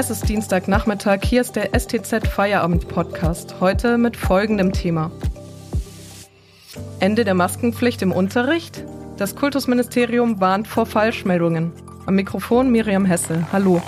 Es ist Dienstagnachmittag, hier ist der STZ Feierabend Podcast, heute mit folgendem Thema. Ende der Maskenpflicht im Unterricht? Das Kultusministerium warnt vor Falschmeldungen. Am Mikrofon Miriam Hesse. Hallo.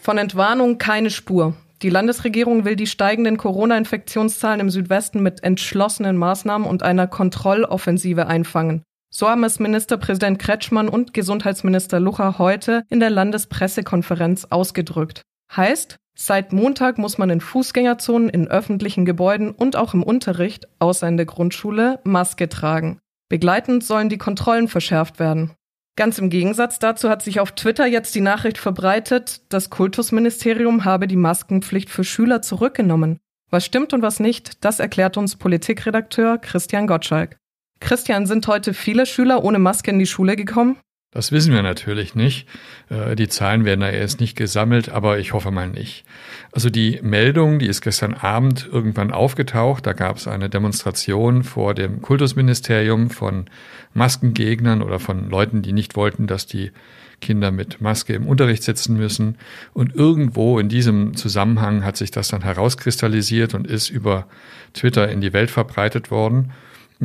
Von Entwarnung keine Spur. Die Landesregierung will die steigenden Corona-Infektionszahlen im Südwesten mit entschlossenen Maßnahmen und einer Kontrolloffensive einfangen. So haben es Ministerpräsident Kretschmann und Gesundheitsminister Lucha heute in der Landespressekonferenz ausgedrückt. Heißt, seit Montag muss man in Fußgängerzonen, in öffentlichen Gebäuden und auch im Unterricht, außer in der Grundschule, Maske tragen. Begleitend sollen die Kontrollen verschärft werden. Ganz im Gegensatz dazu hat sich auf Twitter jetzt die Nachricht verbreitet, das Kultusministerium habe die Maskenpflicht für Schüler zurückgenommen. Was stimmt und was nicht, das erklärt uns Politikredakteur Christian Gottschalk. Christian, sind heute viele Schüler ohne Maske in die Schule gekommen? Das wissen wir natürlich nicht. Äh, die Zahlen werden da erst nicht gesammelt, aber ich hoffe mal nicht. Also die Meldung, die ist gestern Abend irgendwann aufgetaucht. Da gab es eine Demonstration vor dem Kultusministerium von Maskengegnern oder von Leuten, die nicht wollten, dass die Kinder mit Maske im Unterricht sitzen müssen. Und irgendwo in diesem Zusammenhang hat sich das dann herauskristallisiert und ist über Twitter in die Welt verbreitet worden.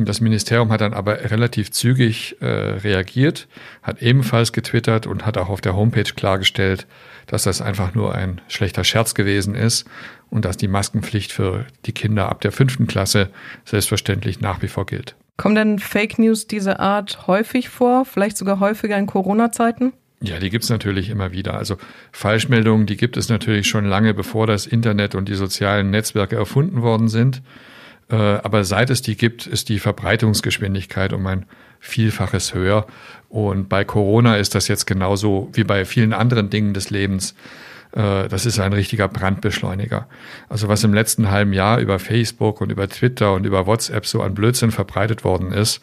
Das Ministerium hat dann aber relativ zügig äh, reagiert, hat ebenfalls getwittert und hat auch auf der Homepage klargestellt, dass das einfach nur ein schlechter Scherz gewesen ist und dass die Maskenpflicht für die Kinder ab der fünften Klasse selbstverständlich nach wie vor gilt. Kommen denn Fake News dieser Art häufig vor, vielleicht sogar häufiger in Corona-Zeiten? Ja, die gibt's natürlich immer wieder. Also Falschmeldungen, die gibt es natürlich schon lange, bevor das Internet und die sozialen Netzwerke erfunden worden sind. Äh, aber seit es die gibt, ist die Verbreitungsgeschwindigkeit um ein Vielfaches höher. Und bei Corona ist das jetzt genauso wie bei vielen anderen Dingen des Lebens. Äh, das ist ein richtiger Brandbeschleuniger. Also was im letzten halben Jahr über Facebook und über Twitter und über WhatsApp so an Blödsinn verbreitet worden ist,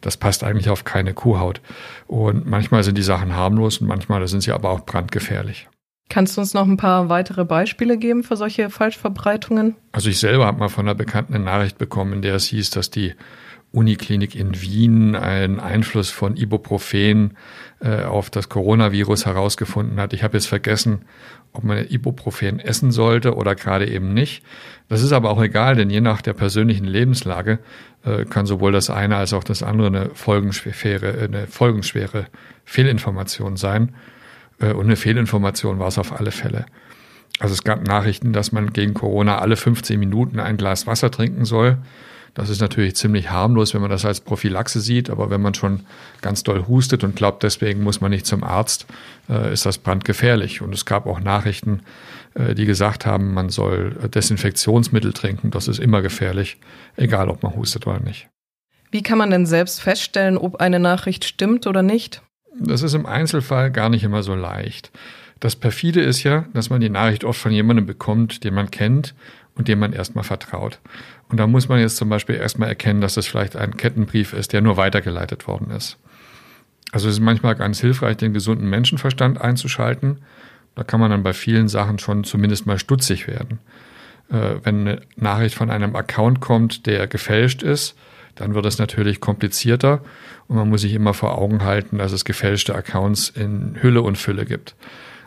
das passt eigentlich auf keine Kuhhaut. Und manchmal sind die Sachen harmlos und manchmal sind sie aber auch brandgefährlich. Kannst du uns noch ein paar weitere Beispiele geben für solche Falschverbreitungen? Also ich selber habe mal von einer Bekannten eine Nachricht bekommen, in der es hieß, dass die Uniklinik in Wien einen Einfluss von Ibuprofen äh, auf das Coronavirus herausgefunden hat. Ich habe jetzt vergessen, ob man Ibuprofen essen sollte oder gerade eben nicht. Das ist aber auch egal, denn je nach der persönlichen Lebenslage äh, kann sowohl das eine als auch das andere eine folgenschwere, eine folgenschwere Fehlinformation sein. Äh, und eine Fehlinformation war es auf alle Fälle. Also es gab Nachrichten, dass man gegen Corona alle 15 Minuten ein Glas Wasser trinken soll. Das ist natürlich ziemlich harmlos, wenn man das als Prophylaxe sieht, aber wenn man schon ganz doll hustet und glaubt, deswegen muss man nicht zum Arzt, äh, ist das brandgefährlich. Und es gab auch Nachrichten, äh, die gesagt haben, man soll Desinfektionsmittel trinken. Das ist immer gefährlich, egal ob man hustet oder nicht. Wie kann man denn selbst feststellen, ob eine Nachricht stimmt oder nicht? Das ist im Einzelfall gar nicht immer so leicht. Das perfide ist ja, dass man die Nachricht oft von jemandem bekommt, den man kennt und dem man erstmal vertraut. Und da muss man jetzt zum Beispiel erstmal erkennen, dass das vielleicht ein Kettenbrief ist, der nur weitergeleitet worden ist. Also es ist manchmal ganz hilfreich, den gesunden Menschenverstand einzuschalten. Da kann man dann bei vielen Sachen schon zumindest mal stutzig werden. Äh, wenn eine Nachricht von einem Account kommt, der gefälscht ist, dann wird es natürlich komplizierter und man muss sich immer vor Augen halten, dass es gefälschte Accounts in Hülle und Fülle gibt.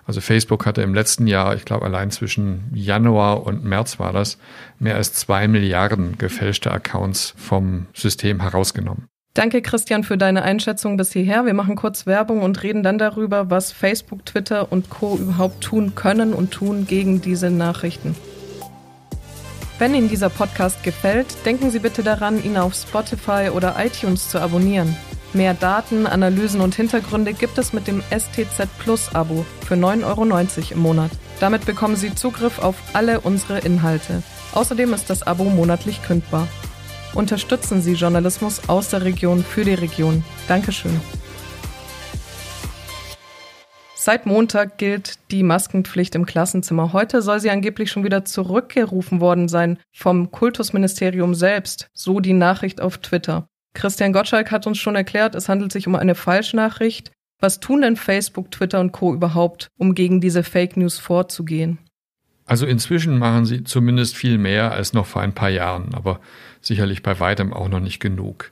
Also Facebook hatte im letzten Jahr, ich glaube allein zwischen Januar und März war das, mehr als zwei Milliarden gefälschte Accounts vom System herausgenommen. Danke, Christian, für deine Einschätzung bis hierher. Wir machen kurz Werbung und reden dann darüber, was Facebook, Twitter und Co. überhaupt tun können und tun gegen diese Nachrichten. Wenn Ihnen dieser Podcast gefällt, denken Sie bitte daran, ihn auf Spotify oder iTunes zu abonnieren. Mehr Daten, Analysen und Hintergründe gibt es mit dem STZ Plus Abo für 9,90 Euro im Monat. Damit bekommen Sie Zugriff auf alle unsere Inhalte. Außerdem ist das Abo monatlich kündbar. Unterstützen Sie Journalismus aus der Region für die Region. Dankeschön. Seit Montag gilt die Maskenpflicht im Klassenzimmer. Heute soll sie angeblich schon wieder zurückgerufen worden sein vom Kultusministerium selbst, so die Nachricht auf Twitter. Christian Gottschalk hat uns schon erklärt, es handelt sich um eine Falschnachricht. Was tun denn Facebook, Twitter und Co überhaupt, um gegen diese Fake News vorzugehen? Also inzwischen machen sie zumindest viel mehr als noch vor ein paar Jahren, aber sicherlich bei weitem auch noch nicht genug.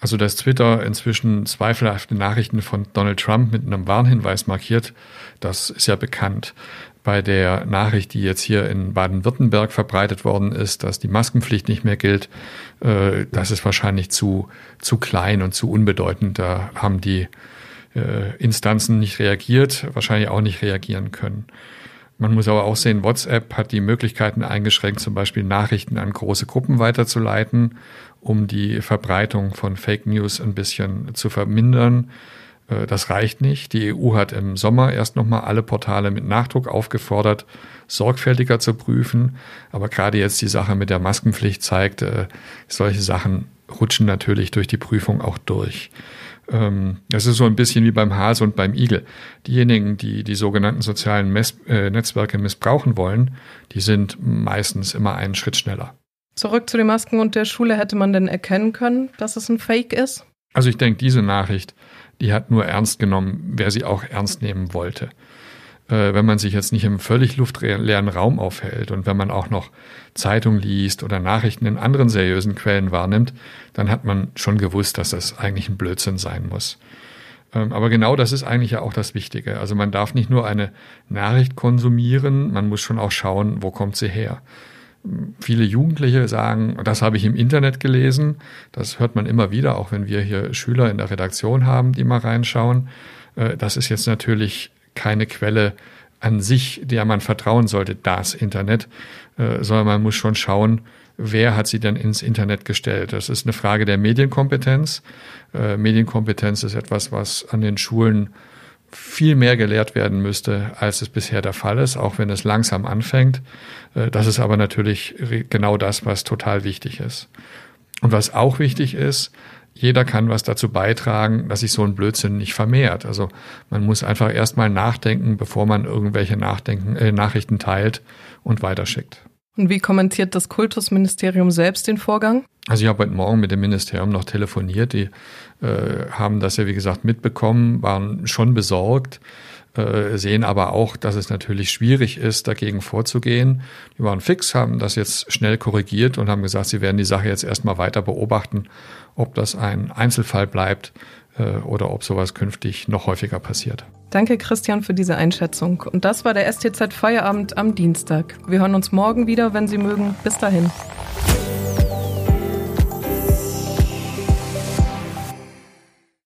Also dass Twitter inzwischen zweifelhafte Nachrichten von Donald Trump mit einem Warnhinweis markiert, das ist ja bekannt. Bei der Nachricht, die jetzt hier in Baden-Württemberg verbreitet worden ist, dass die Maskenpflicht nicht mehr gilt, äh, das ist wahrscheinlich zu, zu klein und zu unbedeutend. Da haben die äh, Instanzen nicht reagiert, wahrscheinlich auch nicht reagieren können. Man muss aber auch sehen, WhatsApp hat die Möglichkeiten eingeschränkt, zum Beispiel Nachrichten an große Gruppen weiterzuleiten, um die Verbreitung von Fake News ein bisschen zu vermindern. Äh, das reicht nicht. Die EU hat im Sommer erst nochmal alle Portale mit Nachdruck aufgefordert, sorgfältiger zu prüfen. Aber gerade jetzt die Sache mit der Maskenpflicht zeigt, äh, solche Sachen rutschen natürlich durch die Prüfung auch durch. Ähm, das ist so ein bisschen wie beim Hase und beim Igel. Diejenigen, die die sogenannten sozialen Mess äh, Netzwerke missbrauchen wollen, die sind meistens immer einen Schritt schneller. Zurück zu den Masken und der Schule. Hätte man denn erkennen können, dass es ein Fake ist? Also ich denke, diese Nachricht, die hat nur ernst genommen, wer sie auch ernst nehmen wollte äh, wenn man sich jetzt nicht im völlig luftleeren Raum aufhält und wenn man auch noch Zeitung liest oder Nachrichten in anderen seriösen Quellen wahrnimmt, dann hat man schon gewusst, dass das eigentlich ein Blödsinn sein muss. Ähm, aber genau das ist eigentlich ja auch das Wichtige. Also man darf nicht nur eine Nachricht konsumieren, man muss schon auch schauen, wo kommt sie her. Viele Jugendliche sagen, das habe ich im Internet gelesen. Das hört man immer wieder, auch wenn wir hier Schüler in der Redaktion haben, die mal reinschauen. Äh, das ist jetzt natürlich keine Quelle an sich, der man vertrauen sollte, das Internet, äh, sondern man muss schon schauen, wer hat sie denn ins Internet gestellt. Das ist eine Frage der Medienkompetenz. Äh, Medienkompetenz ist etwas, was an den Schulen viel mehr gelehrt werden müsste, als es bisher der Fall ist, auch wenn es langsam anfängt. Äh, das ist aber natürlich genau das, was total wichtig ist. Und was auch wichtig ist, jeder kann was dazu beitragen, dass sich so ein Blödsinn nicht vermehrt. Also man muss einfach erstmal nachdenken, bevor man irgendwelche Nachdenken, äh, Nachrichten teilt und weiterschickt. Und wie kommentiert das Kultusministerium selbst den Vorgang? Also ich habe heute Morgen mit dem Ministerium noch telefoniert. Die äh, haben das ja, wie gesagt, mitbekommen, waren schon besorgt, sehen aber auch, dass es natürlich schwierig ist, dagegen vorzugehen. Die waren fix, haben das jetzt schnell korrigiert und haben gesagt, sie werden die Sache jetzt erstmal weiter beobachten ob das ein Einzelfall bleibt äh, oder ob sowas künftig noch häufiger passiert. Danke, Christian, für diese Einschätzung. Und das war der STZ Feierabend am Dienstag. Wir hören uns morgen wieder, wenn Sie mögen. Bis dahin.